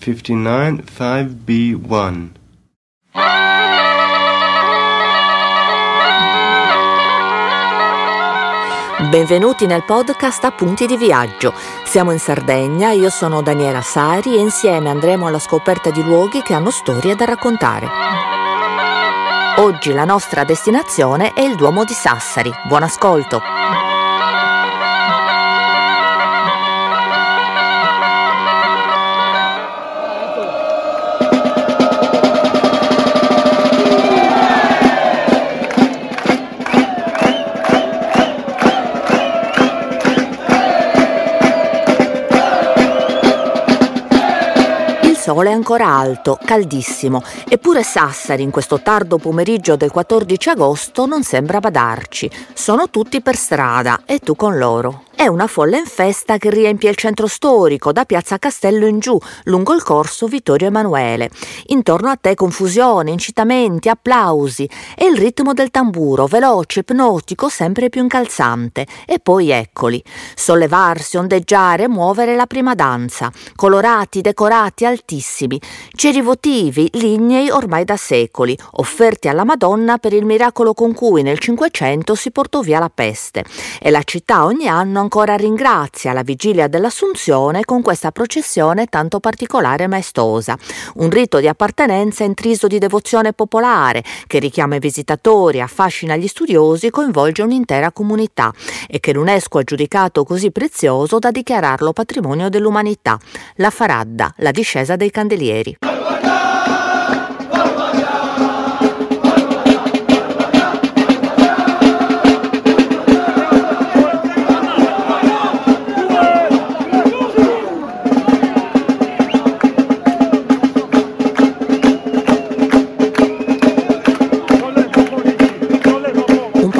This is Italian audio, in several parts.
59 5B1. Benvenuti nel podcast Appunti di viaggio. Siamo in Sardegna, io sono Daniela Sari e insieme andremo alla scoperta di luoghi che hanno storie da raccontare. Oggi la nostra destinazione è il Duomo di Sassari. Buon ascolto! Sole ancora alto, caldissimo, eppure Sassari in questo tardo pomeriggio del 14 agosto non sembra badarci. Sono tutti per strada e tu con loro. È una folla in festa che riempie il centro storico, da Piazza Castello in giù, lungo il corso Vittorio Emanuele. Intorno a te confusione, incitamenti, applausi e il ritmo del tamburo, veloce, ipnotico, sempre più incalzante. E poi eccoli, sollevarsi, ondeggiare, muovere la prima danza. Colorati, decorati, altissimi, ceri votivi, lignei ormai da secoli, offerti alla Madonna per il miracolo con cui nel Cinquecento si portò via la peste. E la città ogni anno ancora ringrazia la vigilia dell'Assunzione con questa processione tanto particolare e maestosa. Un rito di appartenenza intriso di devozione popolare che richiama i visitatori, affascina gli studiosi, coinvolge un'intera comunità e che l'UNESCO ha giudicato così prezioso da dichiararlo patrimonio dell'umanità. La Faradda, la discesa dei candelieri.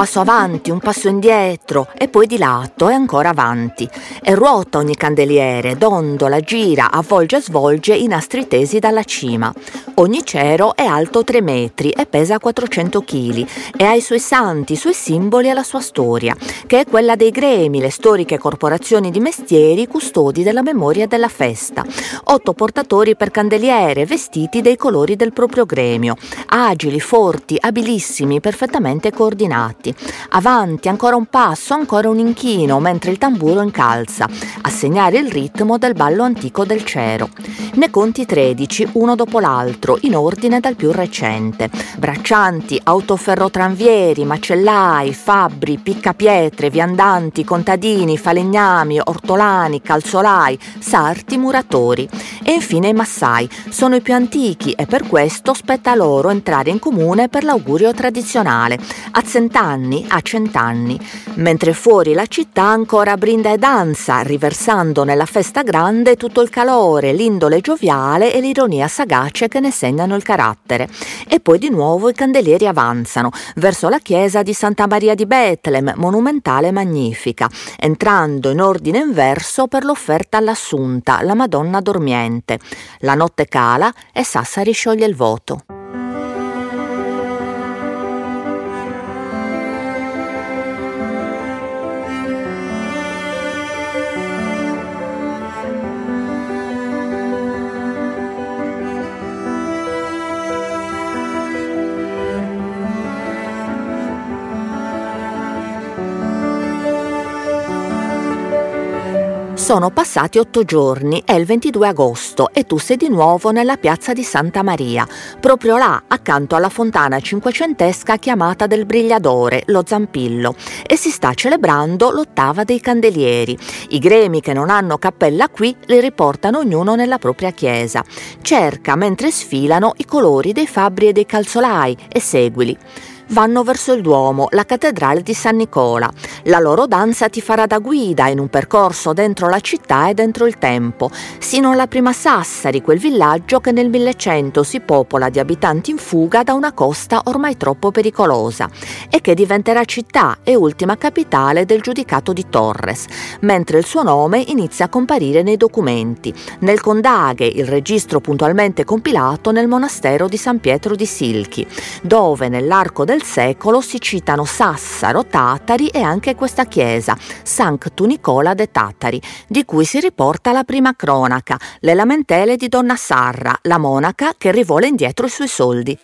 Passo avanti, un passo indietro e poi di lato e ancora avanti. E ruota ogni candeliere, dondola, gira, avvolge e svolge i nastri tesi dalla cima. Ogni cero è alto 3 metri e pesa 400 kg e ha i suoi santi, i suoi simboli e la sua storia, che è quella dei gremi, le storiche corporazioni di mestieri custodi della memoria della festa. Otto portatori per candeliere, vestiti dei colori del proprio gremio, agili, forti, abilissimi, perfettamente coordinati avanti, avanti, ancora un passo, ancora un inchino, mentre il tamburo incalza, a segnare il ritmo del ballo antico del cero. Ne conti 13, uno dopo l'altro, in ordine dal più recente. Braccianti, autoferrotranvieri, macellai, fabbri, piccapietre, viandanti, contadini, falegnami, ortolani, calzolai, sarti, muratori. E infine i massai. Sono i più antichi e per questo spetta loro entrare in comune per l'augurio tradizionale. A cent'anni anni a cent'anni, mentre fuori la città ancora brinda e danza, riversando nella festa grande tutto il calore, l'indole gioviale e l'ironia sagace che ne segnano il carattere. E poi di nuovo i candelieri avanzano verso la chiesa di Santa Maria di Betlem, monumentale e magnifica, entrando in ordine inverso per l'offerta all'Assunta, la Madonna dormiente. La notte cala e Sassari scioglie il voto. Sono passati otto giorni, è il 22 agosto e tu sei di nuovo nella piazza di Santa Maria, proprio là, accanto alla fontana cinquecentesca chiamata del Brigliadore, lo Zampillo, e si sta celebrando l'ottava dei candelieri. I gremi che non hanno cappella qui li riportano ognuno nella propria chiesa. Cerca mentre sfilano i colori dei fabbri e dei calzolai e seguili vanno verso il Duomo, la cattedrale di San Nicola. La loro danza ti farà da guida in un percorso dentro la città e dentro il tempo, sino alla prima Sassari, quel villaggio che nel 1100 si popola di abitanti in fuga da una costa ormai troppo pericolosa e che diventerà città e ultima capitale del giudicato di Torres, mentre il suo nome inizia a comparire nei documenti, nel Condaghe, il registro puntualmente compilato nel monastero di San Pietro di Silchi, dove nell'arco del del secolo si citano Sassaro, Tatari e anche questa chiesa, Sanctu Nicola de Tatari, di cui si riporta la prima cronaca, le lamentele di Donna Sarra, la monaca che rivola indietro i suoi soldi.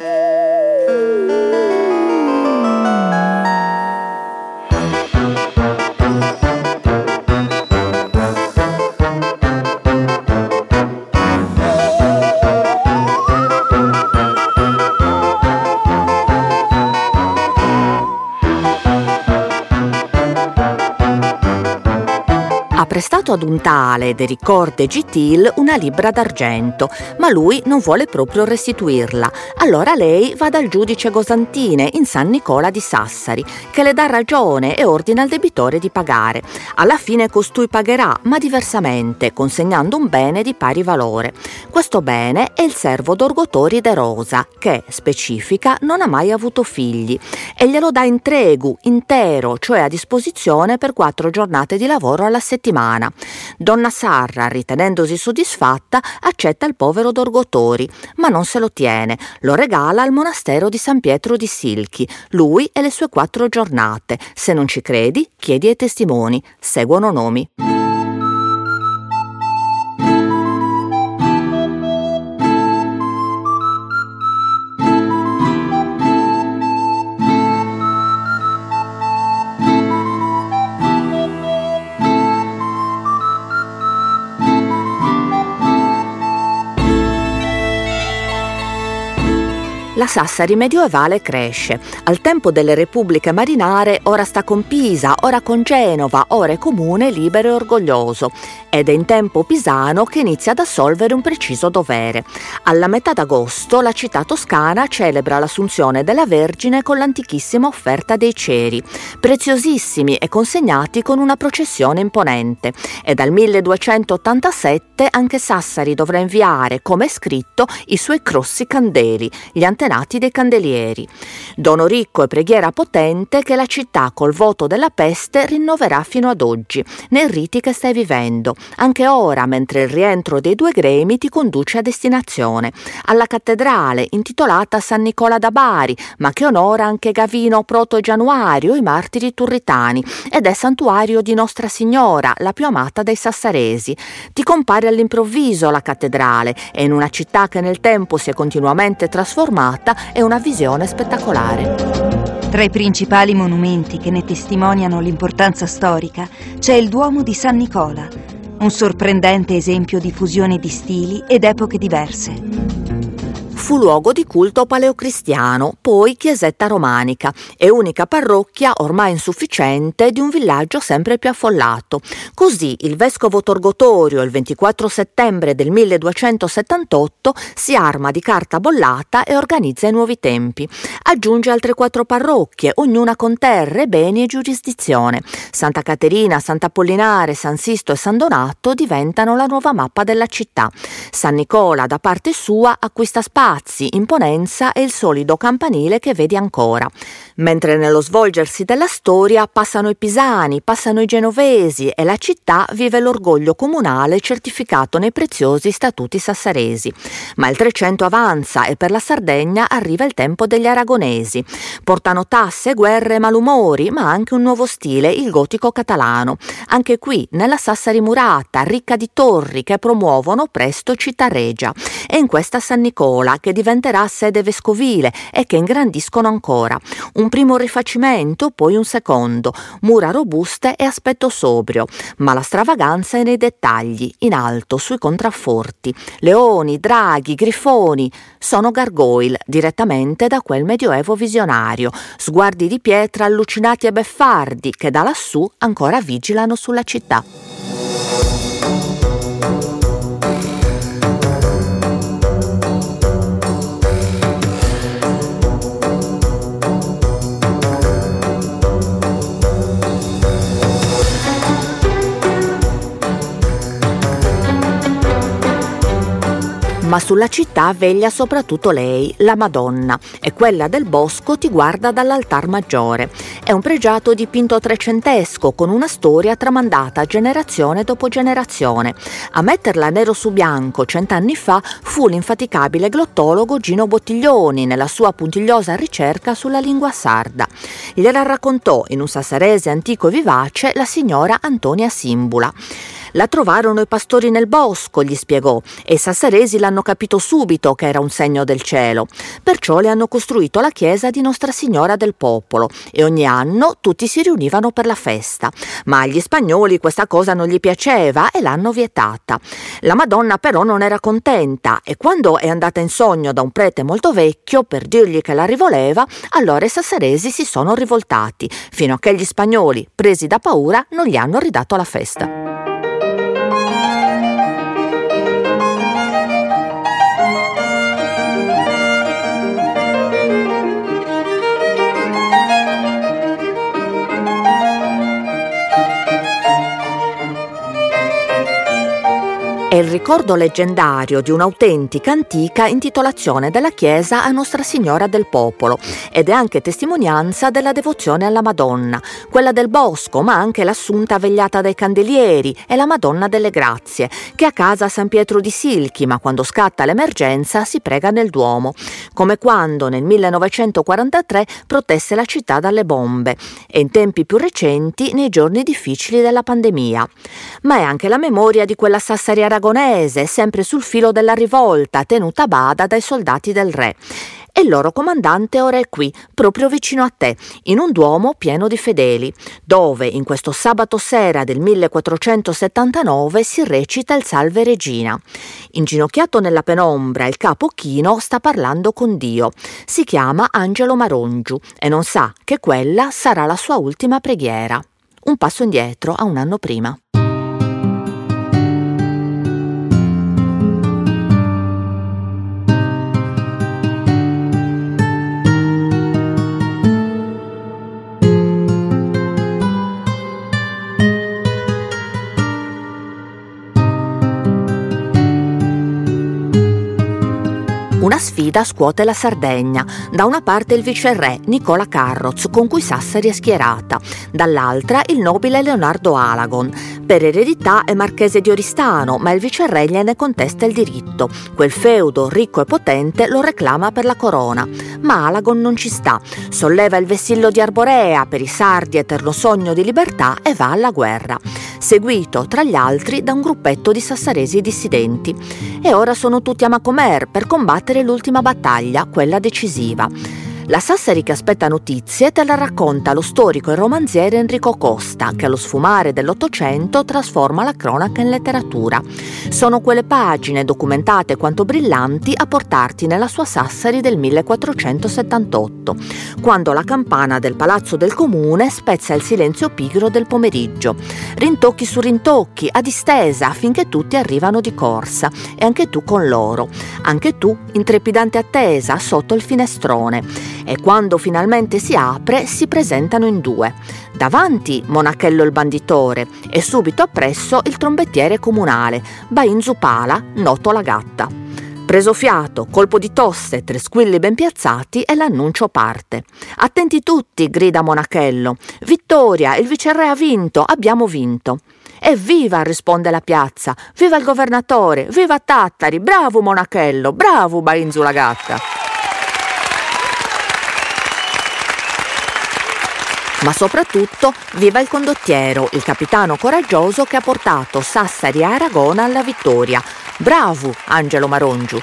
Prestato ad un tale de ricorde Gitil una libra d'argento, ma lui non vuole proprio restituirla. Allora lei va dal giudice Gosantine in San Nicola di Sassari, che le dà ragione e ordina al debitore di pagare. Alla fine costui pagherà, ma diversamente, consegnando un bene di pari valore. Questo bene è il servo d'Orgotori de Rosa, che, specifica, non ha mai avuto figli, e glielo dà in tregu, intero, cioè a disposizione per quattro giornate di lavoro alla settimana umana. Donna Sarra, ritenendosi soddisfatta, accetta il povero Dorgotori, ma non se lo tiene, lo regala al monastero di San Pietro di Silchi, lui e le sue quattro giornate. Se non ci credi, chiedi ai testimoni. Seguono nomi. La Sassari medievale cresce. Al tempo delle repubbliche marinare ora sta con Pisa, ora con Genova, ora è comune, libero e orgoglioso. Ed è in tempo pisano che inizia ad assolvere un preciso dovere. Alla metà d'agosto la città toscana celebra l'assunzione della Vergine con l'antichissima offerta dei ceri, preziosissimi e consegnati con una processione imponente. E dal 1287 anche Sassari dovrà inviare, come è scritto, i suoi crossi candeli, gli antenati antenati dei candelieri. Dono ricco e preghiera potente che la città col voto della peste rinnoverà fino ad oggi, nei riti che stai vivendo, anche ora mentre il rientro dei due gremi ti conduce a destinazione, alla cattedrale intitolata San Nicola da Bari, ma che onora anche Gavino Proto Januario, i martiri turritani, ed è santuario di Nostra Signora, la più amata dai sassaresi. Ti compare all'improvviso la cattedrale e in una città che nel tempo si è continuamente trasformata filmata è una visione spettacolare. Tra i principali monumenti che ne testimoniano l'importanza storica c'è il Duomo di San Nicola, un sorprendente esempio di fusione di stili ed epoche diverse fu luogo di culto paleocristiano, poi chiesetta romanica e unica parrocchia ormai insufficiente di un villaggio sempre più affollato. Così il vescovo Torgotorio il 24 settembre del 1278 si arma di carta bollata e organizza i nuovi tempi. Aggiunge altre quattro parrocchie, ognuna con terre, beni e giurisdizione. Santa Caterina, Sant'Apollinare, San Sisto e San Donato diventano la nuova mappa della città. San Nicola da parte sua acquista spazio spazi, imponenza e il solido campanile che vedi ancora. Mentre nello svolgersi della storia passano i pisani, passano i genovesi e la città vive l'orgoglio comunale certificato nei preziosi statuti sassaresi. Ma il Trecento avanza e per la Sardegna arriva il tempo degli aragonesi. Portano tasse, guerre malumori, ma anche un nuovo stile, il gotico catalano. Anche qui, nella Sassari murata, ricca di torri che promuovono presto città regia. E in questa San Nicola, che diventerà sede vescovile e che ingrandiscono ancora. Un primo rifacimento, poi un secondo, mura robuste e aspetto sobrio, ma la stravaganza è nei dettagli, in alto, sui contrafforti. Leoni, draghi, grifoni, sono gargoyle direttamente da quel medioevo visionario, sguardi di pietra allucinati e beffardi che da lassù ancora vigilano sulla città. Ma sulla città veglia soprattutto lei, la Madonna, e quella del bosco ti guarda dall'altar maggiore. È un pregiato dipinto trecentesco con una storia tramandata generazione dopo generazione. A metterla nero su bianco cent'anni fa fu l'infaticabile glottologo Gino Bottiglioni nella sua puntigliosa ricerca sulla lingua sarda. Gliela raccontò in un sassarese antico e vivace la signora Antonia Simbula. La trovarono i pastori nel bosco, gli spiegò, e i sassaresi l'hanno capito subito che era un segno del cielo. Perciò le hanno costruito la chiesa di Nostra Signora del Popolo e ogni anno tutti si riunivano per la festa. Ma agli spagnoli questa cosa non gli piaceva e l'hanno vietata. La Madonna però non era contenta e quando è andata in sogno da un prete molto vecchio per dirgli che la rivoleva, allora i sassaresi si sono rivoltati, fino a che gli spagnoli, presi da paura, non gli hanno ridato la festa. È il ricordo leggendario di un'autentica antica intitolazione della chiesa a Nostra Signora del Popolo ed è anche testimonianza della devozione alla Madonna, quella del bosco, ma anche l'assunta vegliata dai candelieri e la Madonna delle Grazie, che a casa San Pietro di Silchi, ma quando scatta l'emergenza si prega nel Duomo, come quando nel 1943 protesse la città dalle bombe e in tempi più recenti nei giorni difficili della pandemia. Ma è anche la memoria di quella Sassari aragonese aragonese, sempre sul filo della rivolta, tenuta a bada dai soldati del re. E il loro comandante ora è qui, proprio vicino a te, in un duomo pieno di fedeli, dove in questo sabato sera del 1479 si recita il Salve Regina. Inginocchiato nella penombra, il capo Chino sta parlando con Dio. Si chiama Angelo Marongiu e non sa che quella sarà la sua ultima preghiera. Un passo indietro a un anno prima. Una sfida scuote la Sardegna. Da una parte il viceré Nicola Carroz, con cui Sassari è schierata, dall'altra il nobile Leonardo Alagon. Per eredità è marchese di Oristano, ma il viceré gliene contesta il diritto. Quel feudo ricco e potente lo reclama per la corona. Ma Alagon non ci sta. Solleva il vessillo di Arborea per i sardi eterno sogno di libertà e va alla guerra. Seguito, tra gli altri, da un gruppetto di sassaresi dissidenti. E ora sono tutti a Macomer per combattere l'ultima battaglia, quella decisiva. La Sassari che aspetta notizie te la racconta lo storico e romanziere Enrico Costa, che allo sfumare dell'Ottocento trasforma la cronaca in letteratura. Sono quelle pagine documentate quanto brillanti a portarti nella sua Sassari del 1478, quando la campana del palazzo del comune spezza il silenzio pigro del pomeriggio. Rintocchi su rintocchi, a distesa, finché tutti arrivano di corsa, e anche tu con loro. Anche tu, in trepidante attesa, sotto il finestrone e quando finalmente si apre si presentano in due. Davanti Monachello il banditore e subito appresso il trombettiere comunale, Bain Zupala, noto la gatta. Preso fiato, colpo di tosse, tre squilli ben piazzati e l'annuncio parte. Attenti tutti, grida Monachello. Vittoria, il viceré ha vinto, abbiamo vinto. Evviva, risponde la piazza. Viva il governatore, viva Tattari, bravo Monachello, bravo Bainzu la gatta. Ma soprattutto viva il condottiero, il capitano coraggioso che ha portato Sassari e Aragona alla vittoria. Bravo, Angelo Marongiu!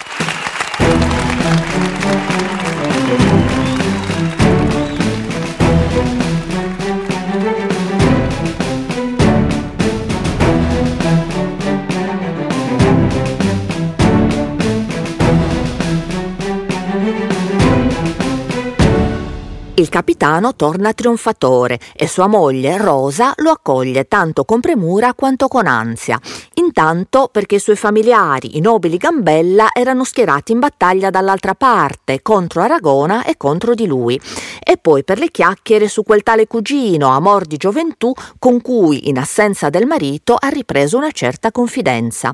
Il capitano torna trionfatore e sua moglie Rosa lo accoglie tanto con premura quanto con ansia. Intanto perché i suoi familiari, i nobili Gambella, erano schierati in battaglia dall'altra parte, contro Aragona e contro di lui. E poi per le chiacchiere su quel tale cugino, amor di gioventù, con cui, in assenza del marito, ha ripreso una certa confidenza.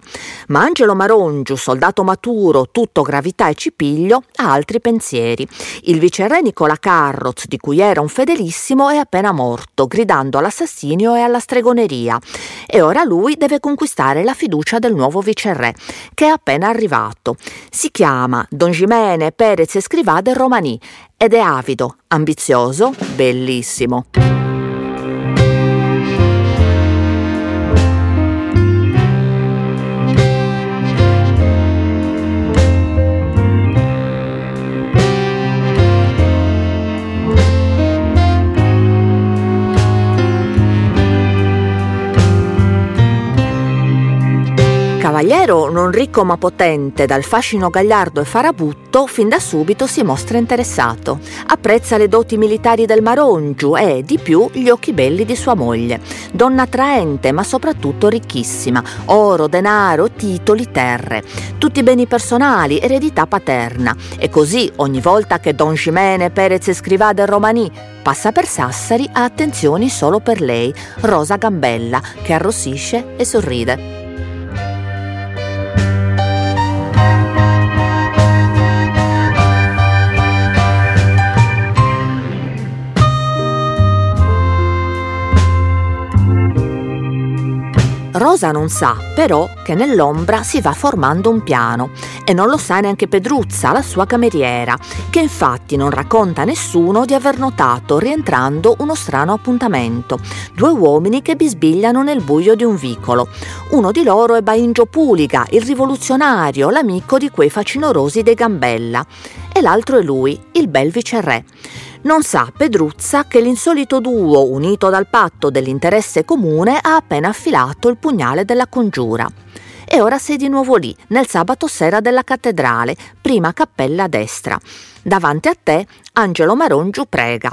Ma Angelo Marongiu, soldato maturo, tutto gravità e cipiglio, ha altri pensieri. Il viceré Nicola Carro, Carroz, di cui era un fedelissimo, è appena morto, gridando all'assassinio e alla stregoneria. E ora lui deve conquistare la fiducia del nuovo viceré, che è appena arrivato. Si chiama Don Gimene Perez Escrivade Romani ed è avido, ambizioso, bellissimo. Cavaliero non ricco ma potente, dal fascino gagliardo e farabutto, fin da subito si mostra interessato. Apprezza le doti militari del Marongiu e, di più, gli occhi belli di sua moglie. Donna attraente, ma soprattutto ricchissima. Oro, denaro, titoli, terre. Tutti beni personali, eredità paterna. E così, ogni volta che Don Ximene Perez Scrivà del Romani passa per Sassari, ha attenzioni solo per lei, Rosa Gambella, che arrossisce e sorride. Rosa non sa, però, che nell'ombra si va formando un piano e non lo sa neanche Pedruzza, la sua cameriera, che infatti non racconta a nessuno di aver notato rientrando uno strano appuntamento. Due uomini che bisbigliano nel buio di un vicolo. Uno di loro è Baingio Puliga, il rivoluzionario, l'amico di quei facinorosi dei Gambella, e l'altro è lui, il bel viceré. Non sa Pedruzza che l'insolito duo, unito dal patto dell'interesse comune, ha appena affilato il pugnale della congiura. E ora sei di nuovo lì, nel sabato sera della cattedrale, prima cappella a destra. Davanti a te Angelo Marongiu prega,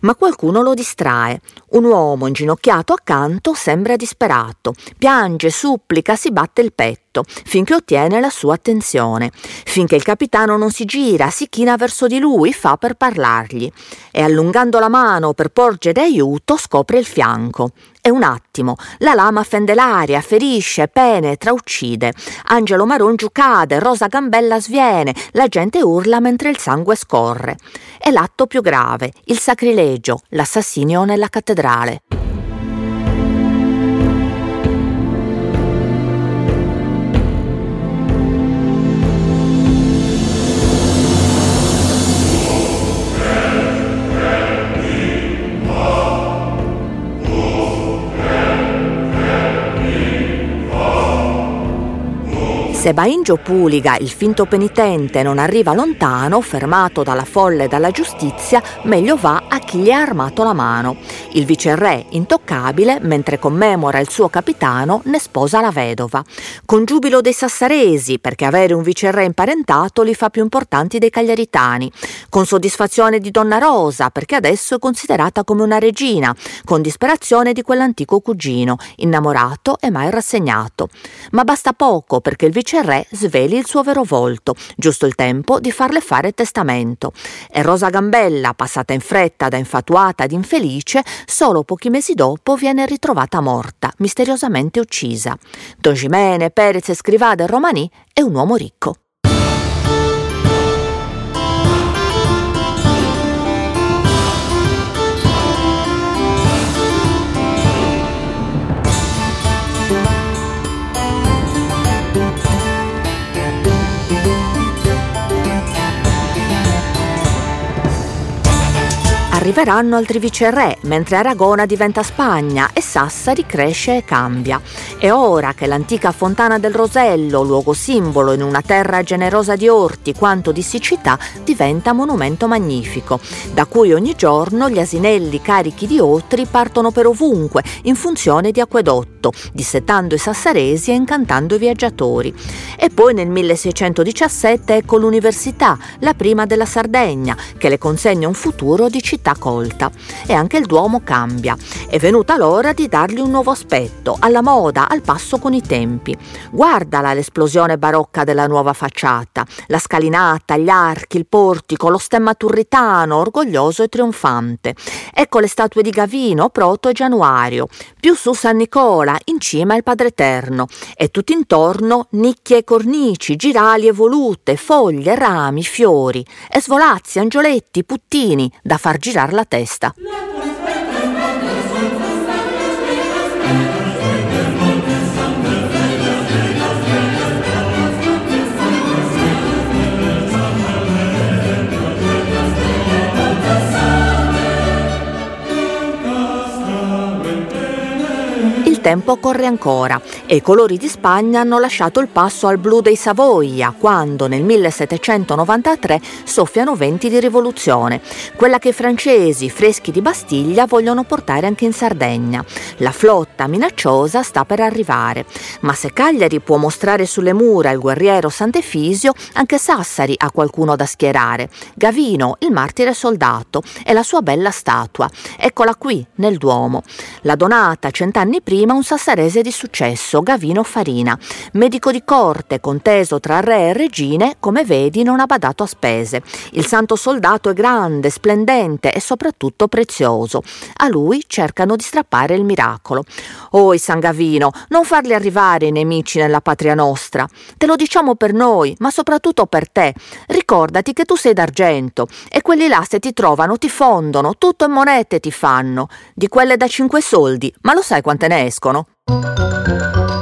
ma qualcuno lo distrae. Un uomo inginocchiato accanto sembra disperato, piange, supplica, si batte il petto, finché ottiene la sua attenzione. Finché il capitano non si gira, si china verso di lui, fa per parlargli. E allungando la mano per porgere aiuto, scopre il fianco. È un attimo. La lama fende l'aria, ferisce, penetra, uccide. Angelo Marongiu cade, Rosa Gambella sviene, la gente urla mentre il sangue scorre. È l'atto più grave, il sacrilegio, l'assassinio nella cattedrale. Se Baingio Puliga, il finto penitente, non arriva lontano, fermato dalla folla e dalla giustizia, meglio va a chi gli ha armato la mano. Il viceré, intoccabile, mentre commemora il suo capitano, ne sposa la vedova. Con giubilo dei sassaresi, perché avere un viceré imparentato li fa più importanti dei cagliaritani. Con soddisfazione di Donna Rosa, perché adesso è considerata come una regina. Con disperazione di quell'antico cugino, innamorato e mai rassegnato. Ma basta poco perché il viceré il re sveli il suo vero volto, giusto il tempo di farle fare testamento. E Rosa Gambella, passata in fretta da infatuata ed infelice, solo pochi mesi dopo viene ritrovata morta, misteriosamente uccisa. Don Gimene, Perez e Scrivada e Romani è un uomo ricco. Arriveranno altri viceré, mentre Aragona diventa Spagna e Sassari cresce e cambia. È ora che l'antica fontana del Rosello, luogo simbolo in una terra generosa di orti quanto di siccità, diventa monumento magnifico, da cui ogni giorno gli asinelli carichi di otri partono per ovunque in funzione di acquedotto, dissettando i sassaresi e incantando i viaggiatori. E poi nel 1617 ecco l'università, la prima della Sardegna, che le consegna un futuro di città colta. E anche il Duomo cambia. È venuta l'ora di dargli un nuovo aspetto, alla moda, al passo con i tempi. Guardala l'esplosione barocca della nuova facciata, la scalinata, gli archi, il portico, lo stemma turritano, orgoglioso e trionfante. Ecco le statue di Gavino, Proto e Januario. Più su San Nicola, in cima il Padre Eterno. E tutto intorno nicchie e cornici, girali evolute, foglie, rami, fiori. E svolazzi, angioletti, puttini, da far girare la testa. Tempo corre ancora e i colori di Spagna hanno lasciato il passo al blu dei Savoia quando nel 1793 soffiano venti di rivoluzione, quella che i francesi, freschi di Bastiglia, vogliono portare anche in Sardegna. La flotta minacciosa sta per arrivare, ma se Cagliari può mostrare sulle mura il guerriero Sant'Efisio, anche Sassari ha qualcuno da schierare. Gavino, il martire soldato, e la sua bella statua. Eccola qui, nel Duomo. La donata cent'anni prima un sassarese di successo, Gavino Farina. Medico di corte, conteso tra re e regine, come vedi non ha badato a spese. Il santo soldato è grande, splendente e soprattutto prezioso. A lui cercano di strappare il miracolo. Oi San Gavino, non farli arrivare i nemici nella patria nostra. Te lo diciamo per noi, ma soprattutto per te. Ricordati che tu sei d'argento e quelli là se ti trovano ti fondono, tutto in monete ti fanno. Di quelle da cinque soldi, ma lo sai quante ne escono? Escono.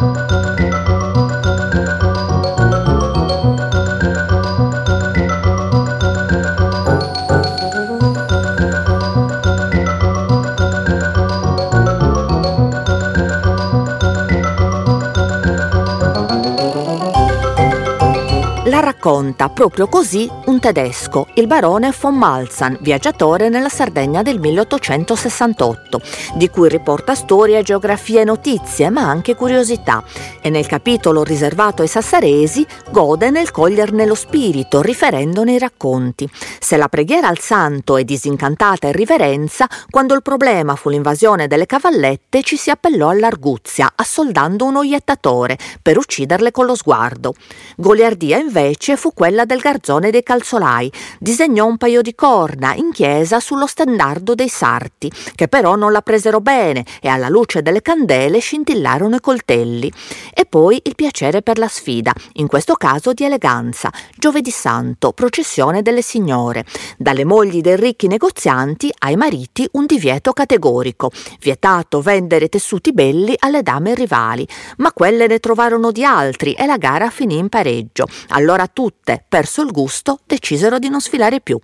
La racconta proprio così un tedesco, il barone von Malzahn, viaggiatore nella Sardegna del 1868, di cui riporta storia, geografia e notizie, ma anche curiosità. E nel capitolo riservato ai sassaresi gode nel coglierne lo spirito, riferendone i racconti. Se la preghiera al santo è disincantata e riverenza, quando il problema fu l'invasione delle cavallette ci si appellò all'arguzia, assoldando un oiettatore per ucciderle con lo sguardo. Goliardia invece invece fu quella del garzone dei calzolai. Disegnò un paio di corna in chiesa sullo stendardo dei sarti, che però non la presero bene e alla luce delle candele scintillarono i coltelli. E poi il piacere per la sfida, in questo caso di eleganza. Giovedì santo, processione delle signore. Dalle mogli dei ricchi negozianti ai mariti un divieto categorico. Vietato vendere tessuti belli alle dame rivali. Ma quelle ne trovarono di altri e la gara finì in pareggio. Allora allora tutte, perso il gusto, decisero di non sfilare più.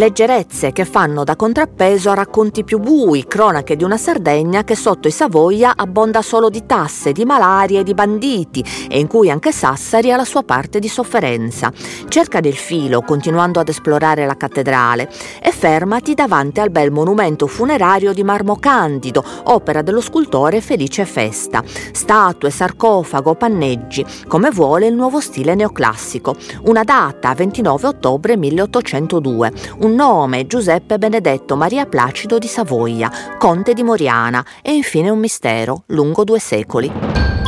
Leggerezze che fanno da contrappeso a racconti più bui, cronache di una Sardegna che sotto i Savoia abbonda solo di tasse, di malaria e di banditi e in cui anche Sassari ha la sua parte di sofferenza. Cerca del filo continuando ad esplorare la cattedrale e fermati davanti al bel monumento funerario di marmo candido, opera dello scultore Felice Festa. Statue, sarcofago, panneggi, come vuole il nuovo stile neoclassico. Una data, 29 ottobre 1802, un nome Giuseppe Benedetto Maria Placido di Savoia, conte di Moriana e infine un mistero lungo due secoli.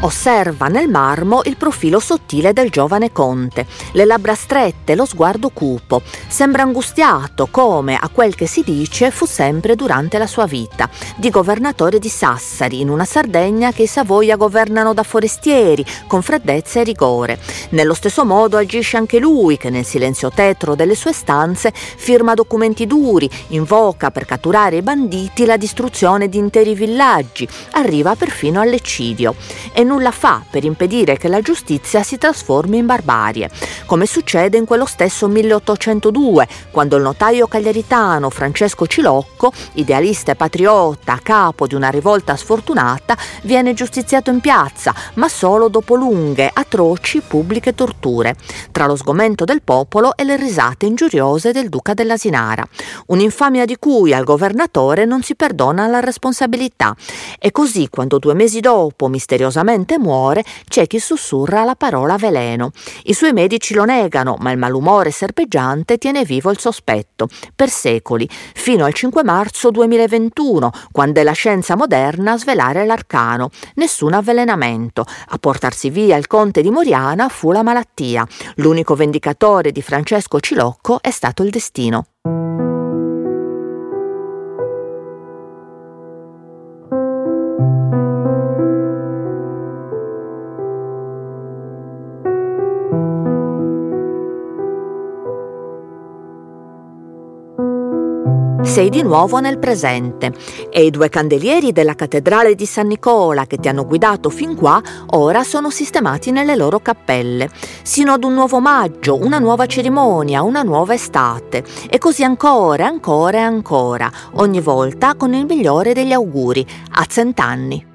Osserva nel marmo il profilo sottile del giovane conte, le labbra strette, lo sguardo cupo. Sembra angustiato come, a quel che si dice, fu sempre durante la sua vita, di governatore di Sassari, in una Sardegna che i Savoia governano da forestieri, con freddezza e rigore. Nello stesso modo agisce anche lui, che nel silenzio tetro delle sue stanze firma documenti duri, invoca per catturare i banditi la distruzione di interi villaggi, arriva perfino all'eccidio. E nulla fa per impedire che la giustizia si trasformi in barbarie, come succede in quello stesso 1802, quando il notaio cagliaritano Francesco Cilocco, idealista e patriota, capo di una rivolta sfortunata, viene giustiziato in piazza, ma solo dopo lunghe, atroci pubbliche torture, tra lo sgomento del popolo e le risate ingiuriose del duca dell'Asinara. Un'infamia di cui al governatore non si perdona la responsabilità. E così, quando due mesi dopo misteriosamente finalmente muore, c'è chi sussurra la parola veleno. I suoi medici lo negano, ma il malumore serpeggiante tiene vivo il sospetto, per secoli, fino al 5 marzo 2021, quando è la scienza moderna a svelare l'arcano. Nessun avvelenamento. A portarsi via il conte di Moriana fu la malattia. L'unico vendicatore di Francesco Cilocco è stato il destino. Sei di nuovo nel presente. E i due candelieri della cattedrale di San Nicola che ti hanno guidato fin qua ora sono sistemati nelle loro cappelle, sino ad un nuovo maggio, una nuova cerimonia, una nuova estate. E così ancora, ancora e ancora, ogni volta con il migliore degli auguri, a cent'anni.